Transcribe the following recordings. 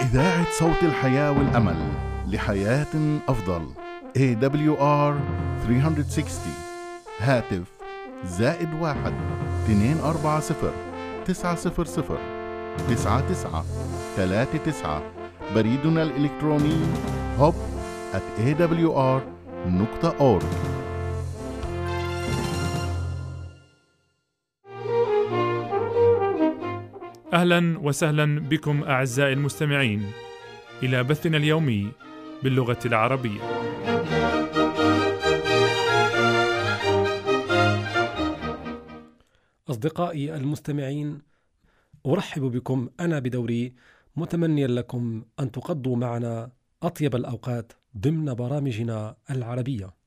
إذاعة صوت الحياة والأمل لحياة أفضل. AWR 360 هاتف زائد واحد اثنين أربعة صفر تسعة صفر صفر تسعة تسعة ثلاثة تسعة. بريدنا الإلكتروني hub at awr.org أهلا وسهلا بكم أعزائي المستمعين إلى بثنا اليومي باللغة العربية. أصدقائي المستمعين أرحب بكم أنا بدوري متمنيا لكم أن تقضوا معنا أطيب الأوقات ضمن برامجنا العربية.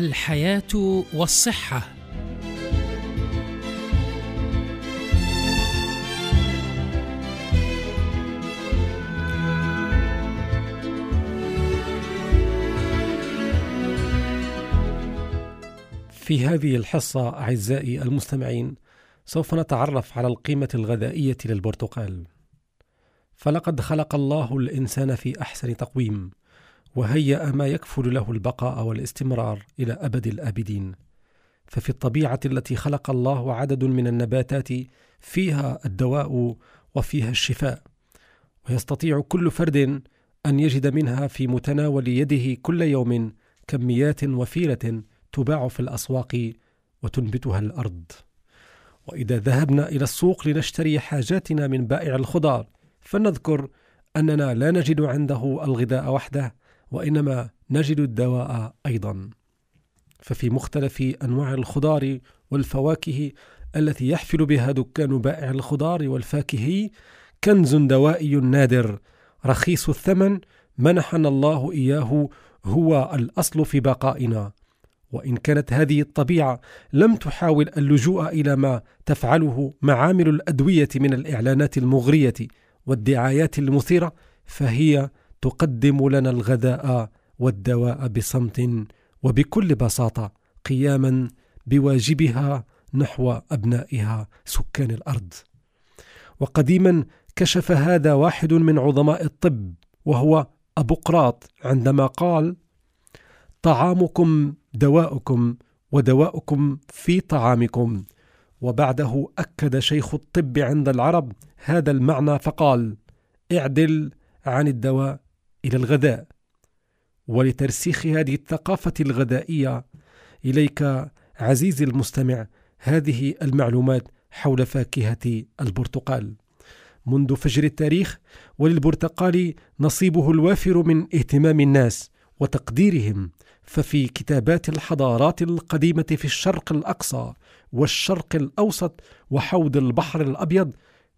الحياة والصحة في هذه الحصة أعزائي المستمعين سوف نتعرف على القيمة الغذائية للبرتقال. فلقد خلق الله الإنسان في أحسن تقويم، وهيأ ما يكفل له البقاء والاستمرار إلى أبد الآبدين. ففي الطبيعة التي خلق الله عدد من النباتات فيها الدواء وفيها الشفاء، ويستطيع كل فرد أن يجد منها في متناول يده كل يوم كميات وفيرة تباع في الأسواق وتنبتها الأرض. وإذا ذهبنا إلى السوق لنشتري حاجاتنا من بائع الخضار فلنذكر أننا لا نجد عنده الغذاء وحده وإنما نجد الدواء أيضا. ففي مختلف أنواع الخضار والفواكه التي يحفل بها دكان بائع الخضار والفاكهي كنز دوائي نادر رخيص الثمن منحنا الله إياه هو الأصل في بقائنا وإن كانت هذه الطبيعة لم تحاول اللجوء إلى ما تفعله معامل الأدوية من الإعلانات المغرية والدعايات المثيرة فهي تقدم لنا الغذاء والدواء بصمت وبكل بساطة قياما بواجبها نحو أبنائها سكان الأرض. وقديما كشف هذا واحد من عظماء الطب وهو أبوقراط عندما قال: طعامكم دواؤكم ودواؤكم في طعامكم وبعده أكد شيخ الطب عند العرب هذا المعنى فقال اعدل عن الدواء إلى الغذاء ولترسيخ هذه الثقافة الغذائيه إليك عزيزي المستمع هذه المعلومات حول فاكهة البرتقال. منذ فجر التاريخ وللبرتقال نصيبه الوافر من اهتمام الناس وتقديرهم ففي كتابات الحضارات القديمة في الشرق الأقصى والشرق الأوسط وحوض البحر الأبيض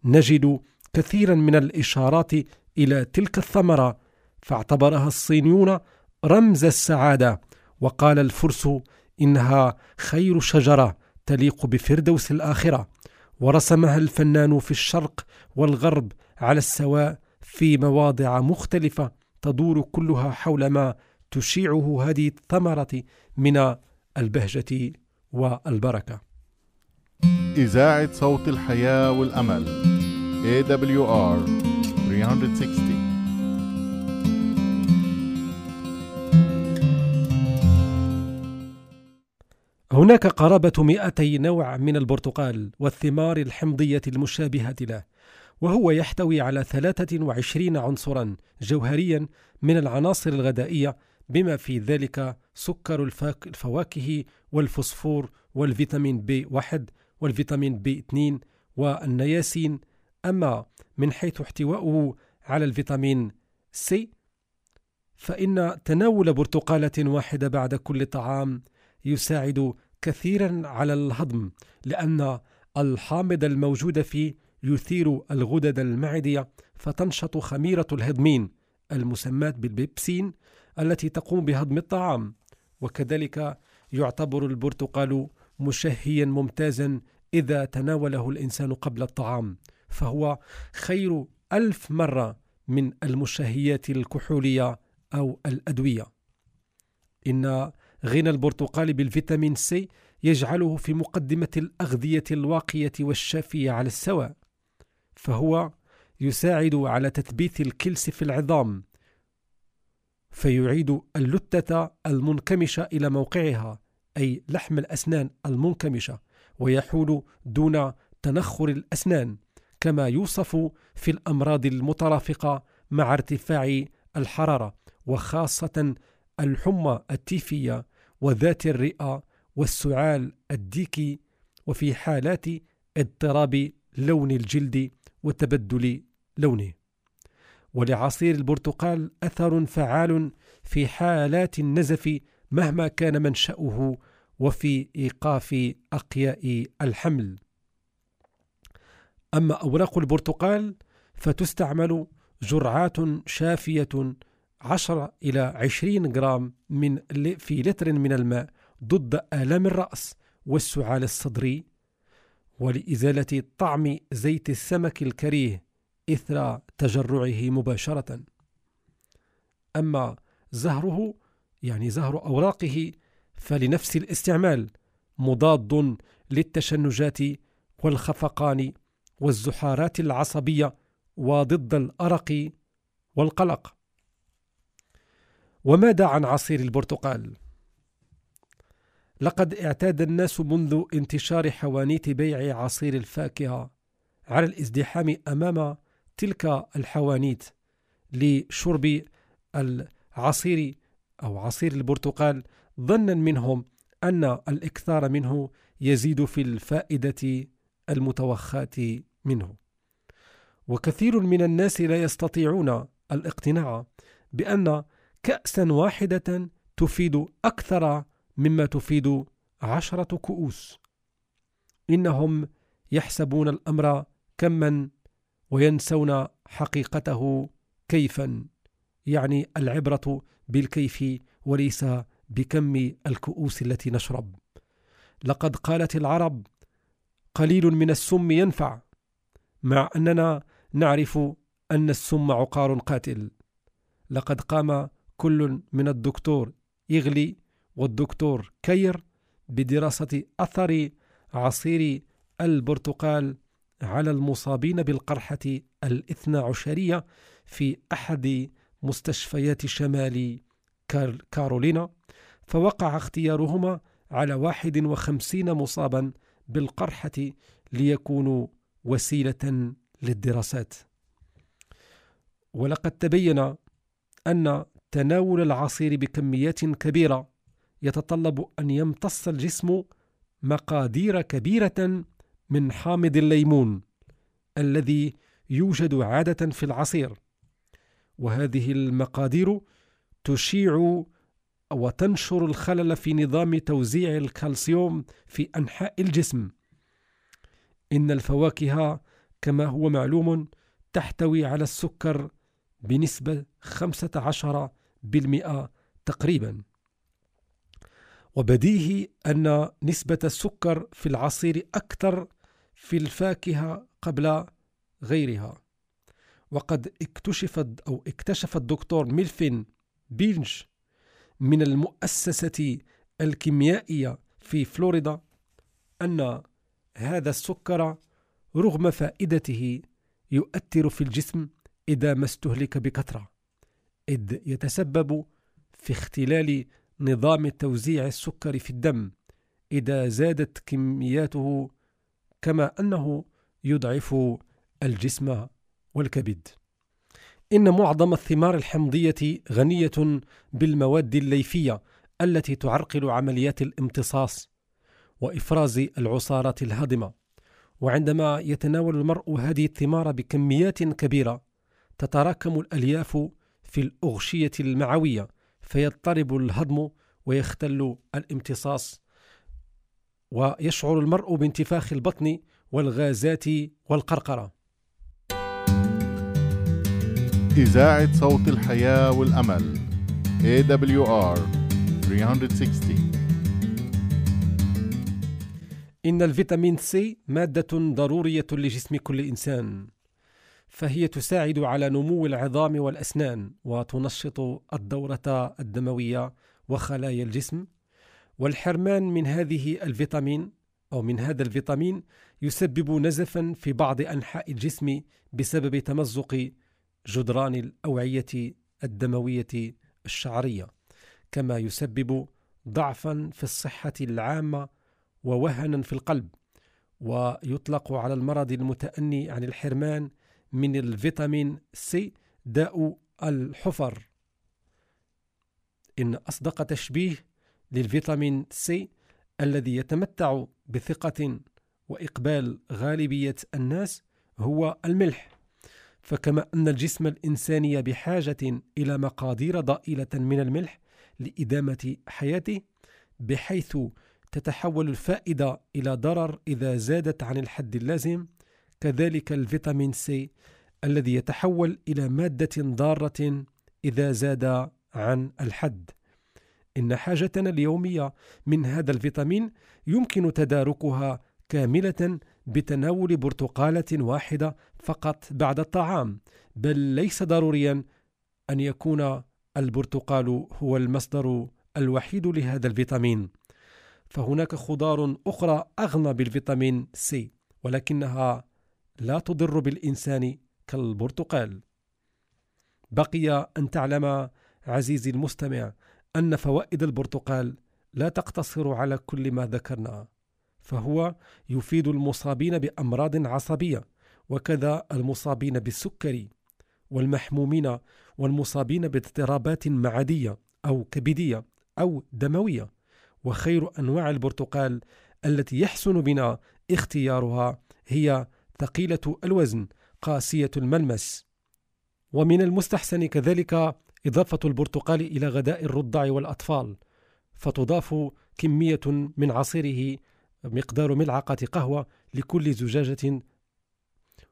نجد كثيرا من الإشارات إلى تلك الثمرة فاعتبرها الصينيون رمز السعادة. وقال الفرس إنها خير شجرة تليق بفردوس الآخرة. ورسمها الفنان في الشرق والغرب على السواء في مواضع مختلفة تدور كلها حول ما تشيعه هذه الثمرة من البهجة والبركة. إذاعة صوت الحياة والأمل AWR 360 هناك قرابة 200 نوع من البرتقال والثمار الحمضية المشابهة له وهو يحتوي على 23 عنصرا جوهريا من العناصر الغذائية بما في ذلك سكر الفواكه والفوسفور والفيتامين بي 1 والفيتامين بي 2 والنياسين. أما من حيث احتوائه على الفيتامين سي فإن تناول برتقالة واحدة بعد كل طعام يساعد كثيرا على الهضم لأن الحامض الموجود فيه يثير الغدد المعدية فتنشط خميرة الهضمين المسماة بالبيبسين التي تقوم بهضم الطعام. وكذلك يعتبر البرتقال مشهيا ممتازا إذا تناوله الإنسان قبل الطعام فهو خير ألف مرة من المشهيات الكحولية أو الأدوية. إن غنى البرتقال بالفيتامين سي يجعله في مقدمة الأغذية الواقية والشافية على السواء فهو يساعد على تثبيت الكلس في العظام فيعيد اللتة المنكمشة إلى موقعها أي لحم الأسنان المنكمشة ويحول دون تنخر الأسنان كما يوصف في الأمراض المترافقة مع ارتفاع الحرارة وخاصة الحمى التيفية وذات الرئة والسعال الديكي وفي حالات اضطراب لون الجلد وتبدل لونه. ولعصير البرتقال أثر فعال في حالات النزف مهما كان منشأه وفي إيقاف أقياء الحمل. أما أوراق البرتقال فتستعمل جرعات شافية 10 إلى 20 جرام من في لتر من الماء ضد آلام الرأس والسعال الصدري. ولإزالة طعم زيت السمك الكريه إثر تجرعه مباشرة. أما زهره يعني زهر أوراقه فلنفس الاستعمال مضاد للتشنجات والخفقان والزحارات العصبية وضد الأرق والقلق. وماذا عن عصير البرتقال؟ لقد اعتاد الناس منذ انتشار حوانيت بيع عصير الفاكهة على الازدحام أمام تلك الحوانيت لشرب العصير أو عصير البرتقال ظنا منهم أن الإكثار منه يزيد في الفائدة المتوخاة منه وكثير من الناس لا يستطيعون الاقتناع بأن كأسا واحدة تفيد أكثر مما تفيد عشرة كؤوس. إنهم يحسبون الأمر كما وينسون حقيقته كيفا يعني العبرة بالكيف وليس بكم الكؤوس التي نشرب. لقد قالت العرب قليل من السم ينفع مع أننا نعرف أن السم عقار قاتل. لقد قام كل من الدكتور إغلي والدكتور كير بدراسة أثر عصير البرتقال على المصابين بالقرحة الاثنى عشرية في أحد مستشفيات شمال كارولينا فوقع اختيارهما على 51 مصابا بالقرحة ليكونوا وسيلة للدراسات. ولقد تبين أن تناول العصير بكميات كبيرة. يتطلب أن يمتص الجسم مقادير كبيرة من حامض الليمون الذي يوجد عادة في العصير. وهذه المقادير تشيع وتنشر الخلل في نظام توزيع الكالسيوم في أنحاء الجسم. إن الفواكه كما هو معلوم تحتوي على السكر بنسبة 15% تقريبا. وبديهي أن نسبة السكر في العصير أكثر في الفاكهة قبل غيرها. وقد اكتشف أو اكتشف الدكتور ميلفين بينج من المؤسسة الكيميائية في فلوريدا أن هذا السكر رغم فائدته يؤثر في الجسم إذا ما استهلك بكثرة. إذ يتسبب في اختلال نظام توزيع السكر في الدم إذا زادت كمياته كما أنه يضعف الجسم والكبد. إن معظم الثمار الحمضية غنية بالمواد الليفية التي تعرقل عمليات الامتصاص وإفراز العصارات الهادمة وعندما يتناول المرء هذه الثمار بكميات كبيرة تتراكم الألياف في الأغشية المعوية فيضطرب الهضم ويختل الامتصاص ويشعر المرء بانتفاخ البطن والغازات والقرقرة. إذاعة صوت الحياة والأمل AWR 360 إن الفيتامين سي مادة ضرورية لجسم كل إنسان. فهي تساعد على نمو العظام والأسنان وتنشط الدورة الدموية وخلايا الجسم. والحرمان من هذه الفيتامين أو من هذا الفيتامين يسبب نزفا في بعض أنحاء الجسم بسبب تمزق جدران الأوعية الدموية الشعرية كما يسبب ضعفا في الصحة العامة ووهنا في القلب. ويطلق على المرض المتأتي عن الحرمان من الفيتامين سي داء الحفر. إن أصدق تشبيه للفيتامين سي الذي يتمتع بثقة وإقبال غالبية الناس هو الملح. فكما أن الجسم الإنساني بحاجة إلى مقادير ضئيلة من الملح لإدامة حياته بحيث تتحول الفائدة إلى ضرر إذا زادت عن الحد اللازم كذلك الفيتامين سي الذي يتحول إلى مادة ضارة إذا زاد عن الحد. إن حاجتنا اليومية من هذا الفيتامين يمكن تداركها كاملة بتناول برتقالة واحدة فقط بعد الطعام بل ليس ضروريا أن يكون البرتقال هو المصدر الوحيد لهذا الفيتامين. فهناك خضار أخرى أغنى بالفيتامين سي ولكنها لا تضر بالإنسان كالبرتقال. بقي أن تعلم عزيزي المستمع أن فوائد البرتقال لا تقتصر على كل ما ذكرنا فهو يفيد المصابين بأمراض عصبية وكذا المصابين بالسكري والمحمومين والمصابين باضطرابات معدية أو كبدية أو دموية وخير أنواع البرتقال التي يحسن بنا اختيارها هي ثقيلة الوزن قاسية الملمس ومن المستحسن كذلك إضافة البرتقال إلى غداء الرضع والأطفال فتضاف كمية من عصيره مقدار ملعقة قهوة لكل زجاجة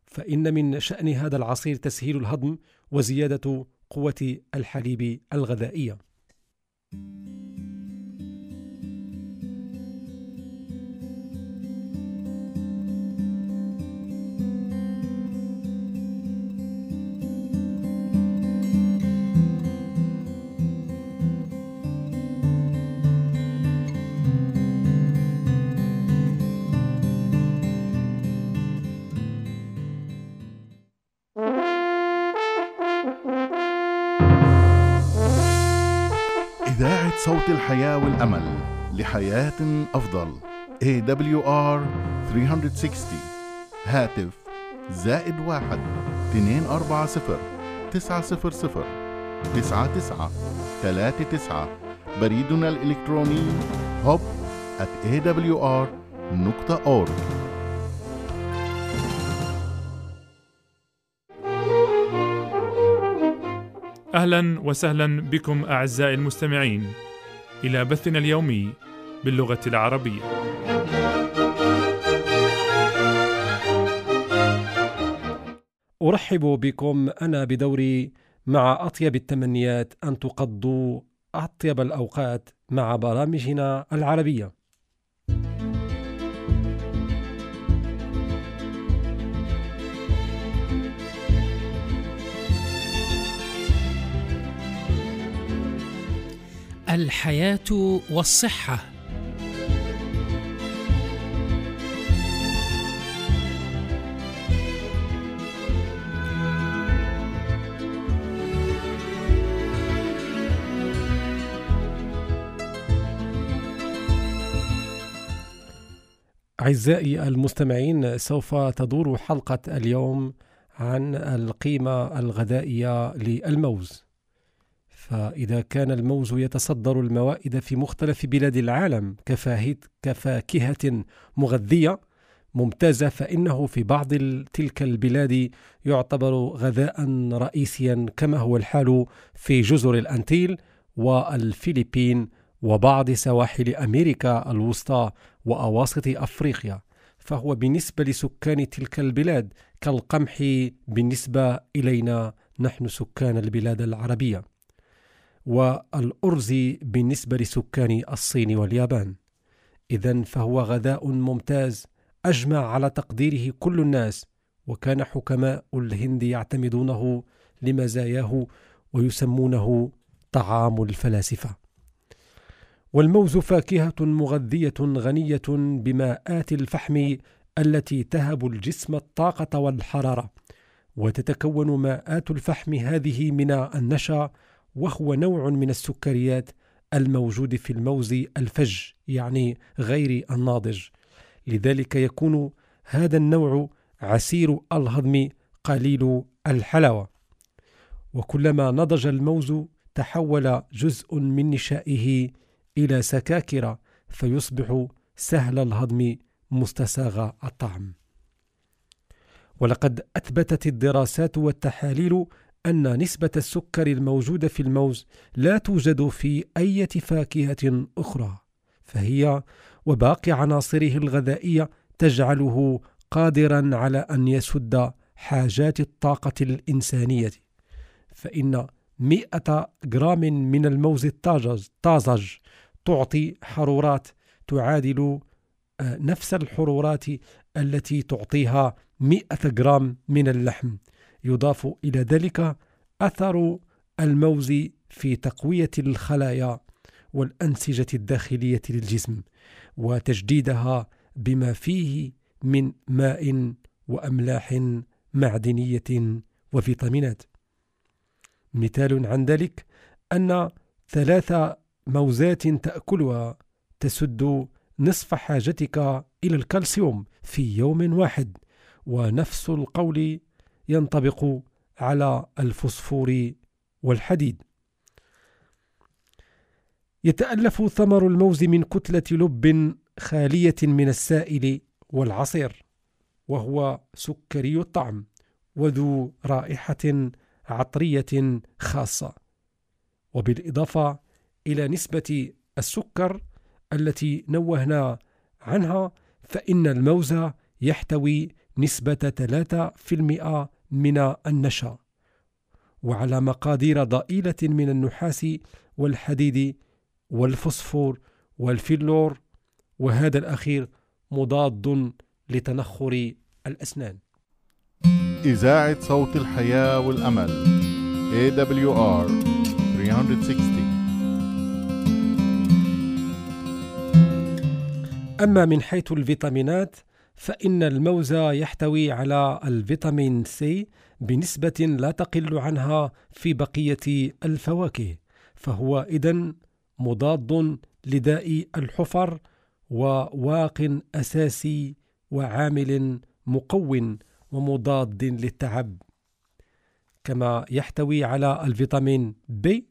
فإن من شأن هذا العصير تسهيل الهضم وزيادة قوة الحليب الغذائية. إذاعة صوت الحياة والأمل لحياة أفضل. AWR 360 هاتف زائد واحد اثنين أربعة صفر تسعة صفر صفر تسعة تسعة ثلاثة تسعة. بريدنا الإلكتروني hub at awr نقطة أورg أهلا وسهلا بكم أعزائي المستمعين. إلى بثنا اليومي باللغة العربية. أرحب بكم أنا بدوري مع أطيب التمنيات أن تقضوا أطيب الأوقات مع برامجنا العربية. الحياة والصحة أعزائي المستمعين سوف تدور حلقة اليوم عن القيمة الغذائية للموز. فإذا كان الموز يتصدر الموائد في مختلف بلاد العالم كفاكهة مغذية ممتازة فإنه في بعض تلك البلاد يعتبر غذاء رئيسيا كما هو الحال في جزر الأنتيل والفلبين وبعض سواحل أمريكا الوسطى وأواسط أفريقيا. فهو بالنسبة لسكان تلك البلاد كالقمح بالنسبة إلينا نحن سكان البلاد العربية. والأرز بالنسبة لسكان الصين واليابان. إذا فهو غذاء ممتاز أجمع على تقديره كل الناس. وكان حكماء الهند يعتمدونه لمزاياه ويسمونه طعام الفلاسفة. والموز فاكهة مغذية غنية بماءات الفحم التي تهب الجسم الطاقة والحرارة. وتتكون ماءات الفحم هذه من النشا وهو نوع من السكريات الموجود في الموز الفج يعني غير الناضج. لذلك يكون هذا النوع عسير الهضم قليل الحلاوة. وكلما نضج الموز تحول جزء من نشائه إلى سكاكر فيصبح سهل الهضم مستساغ الطعم. ولقد أثبتت الدراسات والتحاليل أن نسبة السكر الموجودة في الموز لا توجد في أي فاكهة أخرى فهي وباقي عناصره الغذائية تجعله قادرا على أن يسد حاجات الطاقة الإنسانية. فإن 100 جرام من الموز الطازج تعطي حرورات تعادل آه، نفس الحرورات التي تعطيها 100 جرام من اللحم. يضاف إلى ذلك أثر الموز في تقوية الخلايا والأنسجة الداخلية للجسم وتجديدها بما فيه من ماء وأملاح معدنية وفيتامينات. مثال عن ذلك أن ثلاث موزات تأكلها تسد نصف حاجتك إلى الكالسيوم في يوم واحد ونفس القول ينطبق على الفوسفور والحديد. يتألف ثمر الموز من كتلة لب خالية من السائل والعصير وهو سكري الطعم وذو رائحة عطرية خاصة. وبالإضافة إلى نسبة السكر التي نوهنا عنها فإن الموز يحتوي نسبة 3% من النشا وعلى مقادير ضئيلة من النحاس والحديد والفوسفور والفلور وهذا الأخير مضاد لتنخر الأسنان. إذاعة صوت الحياة والأمل AWR 360 أما من حيث الفيتامينات فإن الموز يحتوي على الفيتامين سي بنسبة لا تقل عنها في بقية الفواكه فهو إذن مضاد لداء الحفر وواق أساسي وعامل مقو ومضاد للتعب. كما يحتوي على الفيتامين بي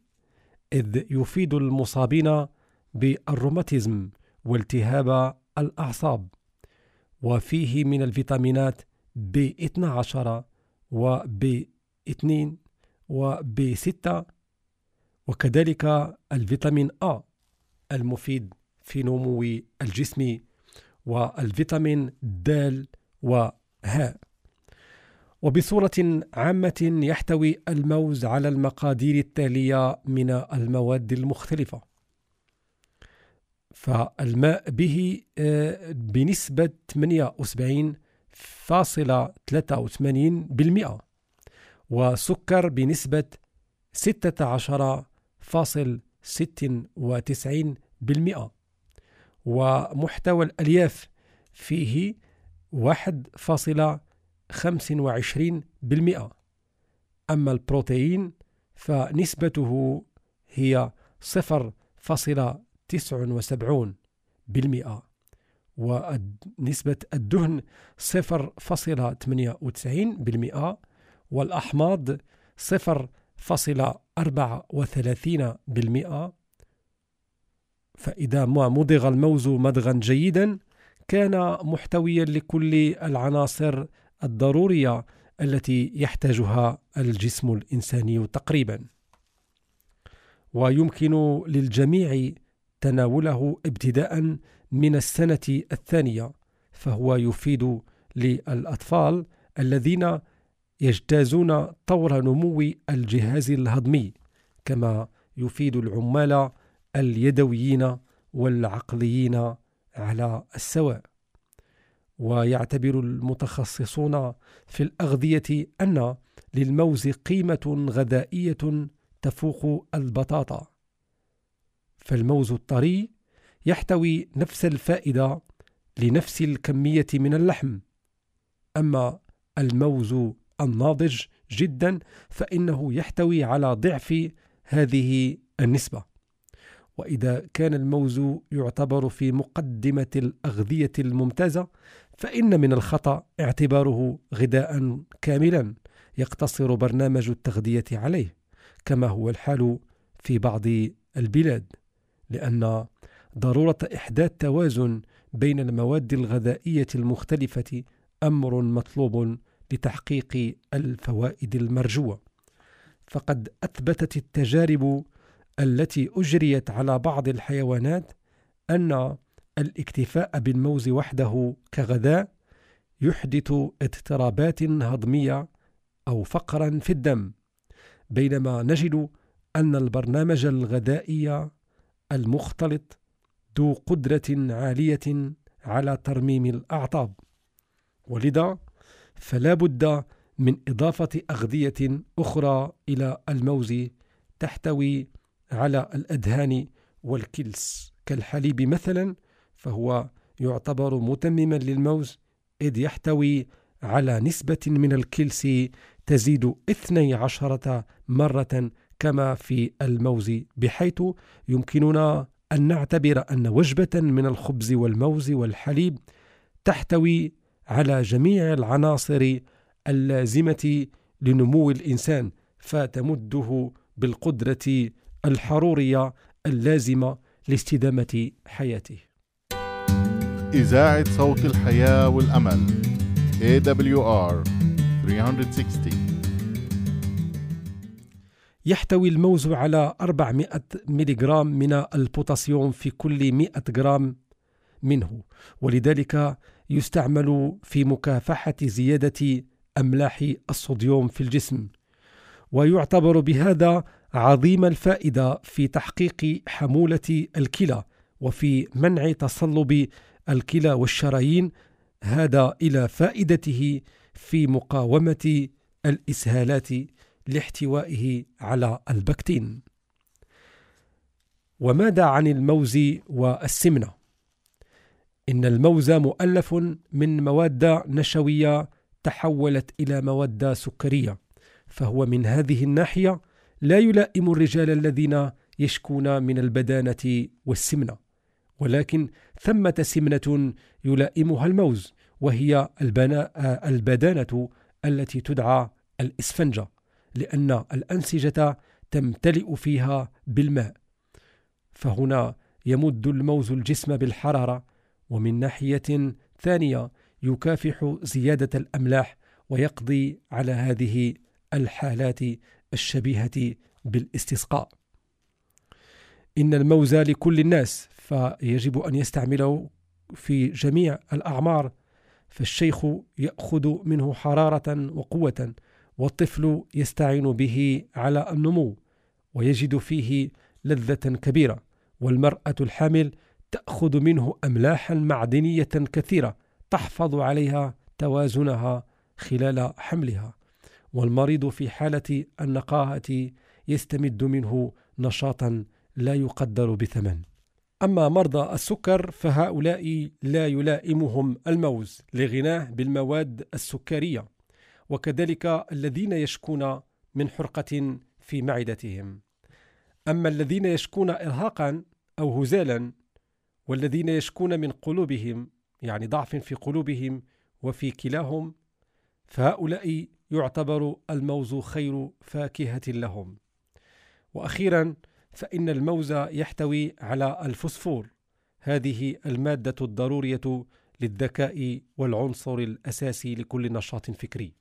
إذ يفيد المصابين بالروماتيزم والتهاب الأعصاب. وفيه من الفيتامينات بي 12 وبي 2 وبي 6 وكذلك الفيتامين A المفيد في نمو الجسم والفيتامين د وهاء وبصورة عامة يحتوي الموز على المقادير التالية من المواد المختلفة. فالماء به آه، بنسبة 78.83% وسكر بنسبة 16.96% ومحتوى الألياف فيه 1.25% أما البروتين فنسبته هي 0.5 79 بالمئة ونسبة الدهن 0.98 بالمئة والأحماض 0.34 بالمئة. فإذا ما مضغ الموز مضغا جيدا كان محتويا لكل العناصر الضرورية التي يحتاجها الجسم الإنساني تقريبا. ويمكن للجميع تناوله ابتداء من السنة الثانية فهو يفيد للأطفال الذين يجتازون طور نمو الجهاز الهضمي كما يفيد العمال اليدويين والعقليين على السواء. ويعتبر المتخصصون في الأغذية أن للموز قيمة غذائية تفوق البطاطا. فالموز الطري يحتوي نفس الفائدة لنفس الكمية من اللحم. أما الموز الناضج جدا فإنه يحتوي على ضعف هذه النسبة. وإذا كان الموز يعتبر في مقدمة الأغذية الممتازة فإن من الخطأ اعتباره غذاء كاملا يقتصر برنامج التغذية عليه كما هو الحال في بعض البلاد. لأن ضرورة إحداث توازن بين المواد الغذائية المختلفة أمر مطلوب لتحقيق الفوائد المرجوة. فقد أثبتت التجارب التي أجريت على بعض الحيوانات أن الاكتفاء بالموز وحده كغذاء يحدث اضطرابات هضمية أو فقرا في الدم بينما نجد أن البرنامج الغذائي المختلط ذو قدرة عالية على ترميم الأعصاب ولذا فلا بد من إضافة أغذية أخرى إلى الموز تحتوي على الأدهان والكلس. كالحليب مثلا فهو يعتبر متمما للموز إذ يحتوي على نسبة من الكلس تزيد 12 مرة كما في الموز بحيث يمكننا أن نعتبر أن وجبة من الخبز والموز والحليب تحتوي على جميع العناصر اللازمة لنمو الإنسان فتمده بالقدرة الحرورية اللازمة لاستدامة حياته. إذاعة صوت الحياة والأمل AWR 360 يحتوي الموز على 400 ملغ من البوتاسيوم في كل 100 جرام منه ولذلك يستعمل في مكافحة زيادة أملاح الصوديوم في الجسم. ويعتبر بهذا عظيم الفائدة في تحقيق حمولة الكلى وفي منع تصلب الكلى والشرايين هذا إلى فائدته في مقاومة الإسهالات لاحتوائه على البكتين وماذا عن الموز والسمنة؟ إن الموز مؤلف من مواد نشوية تحولت إلى مواد سكرية فهو من هذه الناحية لا يلائم الرجال الذين يشكون من البدانة والسمنة ولكن ثمة سمنة يلائمها الموز وهي البدانة التي تدعى الإسفنجة لأن الأنسجة تمتلئ فيها بالماء. فهنا يمد الموز الجسم بالحرارة ومن ناحية ثانية يكافح زيادة الأملاح ويقضي على هذه الحالات الشبيهة بالاستسقاء. إن الموز لكل الناس فيجب أن يستعمله في جميع الأعمار فالشيخ يأخذ منه حرارة وقوة والطفل يستعين به على النمو ويجد فيه لذة كبيرة والمرأة الحامل تأخذ منه أملاحا معدنية كثيرة تحفظ عليها توازنها خلال حملها. والمريض في حالة النقاهة يستمد منه نشاطا لا يقدر بثمن. أما مرضى السكر فهؤلاء لا يلائمهم الموز لغناه بالمواد السكرية. وكذلك الذين يشكون من حرقة في معدتهم. أما الذين يشكون إرهاقا أو هزالا والذين يشكون من قلوبهم يعني ضعف في قلوبهم وفي كلاهم فهؤلاء يعتبر الموز خير فاكهة لهم. وأخيرا فإن الموز يحتوي على الفوسفور. هذه المادة الضرورية للذكاء والعنصر الأساسي لكل نشاط فكري.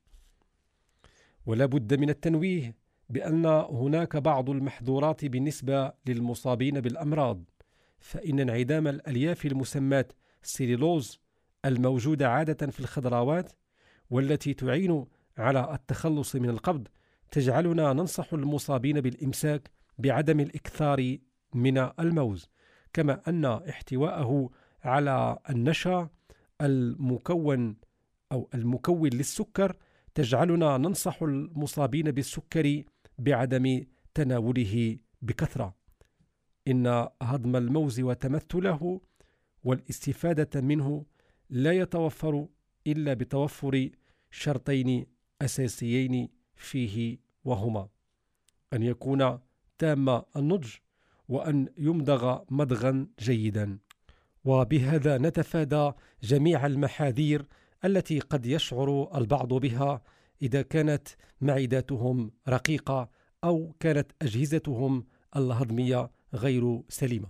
ولا بد من التنويه بأن هناك بعض المحظورات بالنسبة للمصابين بالأمراض فإن انعدام الألياف المسماة سيلولوز الموجودة عادة في الخضروات والتي تعين على التخلص من القبض تجعلنا ننصح المصابين بالإمساك بعدم الإكثار من الموز كما أن احتواءه على النشا المكون أو المكون للسكر تجعلنا ننصح المصابين بالسكري بعدم تناوله بكثرة. إن هضم الموز وتمثله والاستفادة منه لا يتوفر إلا بتوفر شرطين أساسيين فيه وهما أن يكون تام النضج وأن يمضغ مضغا جيدا. وبهذا نتفادى جميع المحاذير التي قد يشعر البعض بها إذا كانت معداتهم رقيقة أو كانت أجهزتهم الهضمية غير سليمة.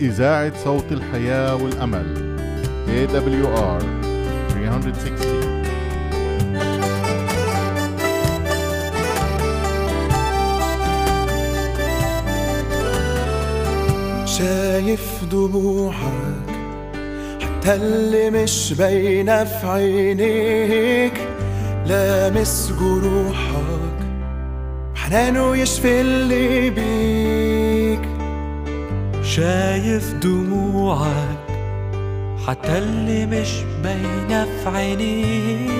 إذاعة صوت الحياة والأمل AWR 360 شايف دموعك اللي مش باينة في عينيك لامس جروحك. حنانه يشفي اللي بيك. شايف دموعك حتى اللي مش باينة في عينيك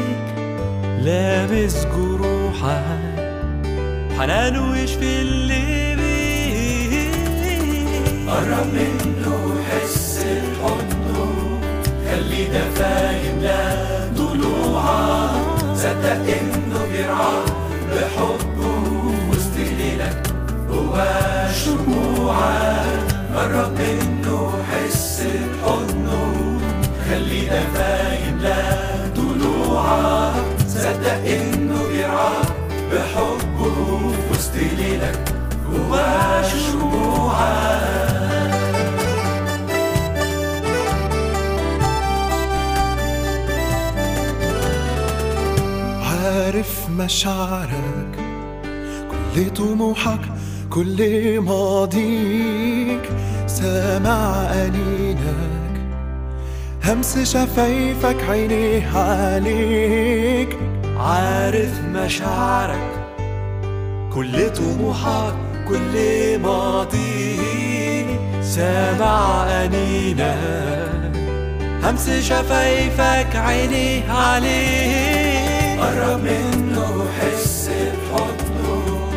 لامس جروحك حنانه يشفي اللي بيك. قرب منه. خلي ده فاهم لا ضلوعك صدق انه بيرعاك بحبه وسط ليلك هو شموعك قرب منه حس بحضنه خلي فاهم لا ضلوعك صدق انه بيرعاك بحبه وسط ليلك هو شموعك عارف مشاعرك كل طموحك كل ماضيك. سامع أنينك همس شفايفك عينيه عليك. عارف مشاعرك كل طموحك كل ماضي سامع أنينك همس شفايفك عينيه عليك. قرب منه حس بحضنه.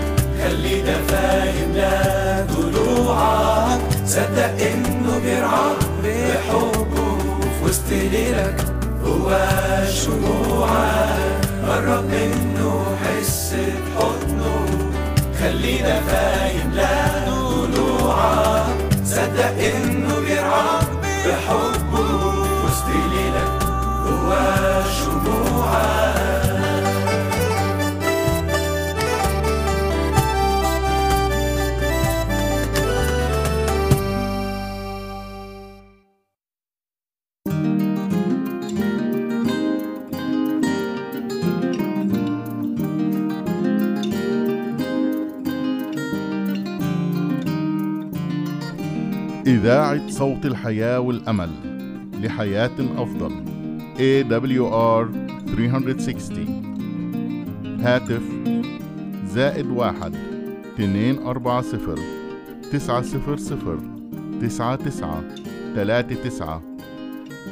خلي ده فاهم لا ضلوعك صدق إنه بيرعاك بحبه. في وسط ليلك هو شموعك قرب منه حس بحضنه. خلي ده فاهم لا ضلوعك صدق إنه بيرعاك بحبه. وسط ليلك هو شموعك إذاعة صوت الحياة والأمل لحياة أفضل. AWR 360 هاتف زائد واحد اثنين أربعة صفر تسعة صفر صفر تسعة تسعة تلاتة تسعة.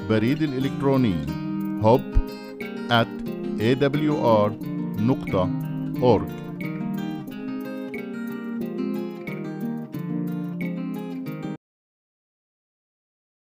بريد الإلكتروني hub at awr نقطة org.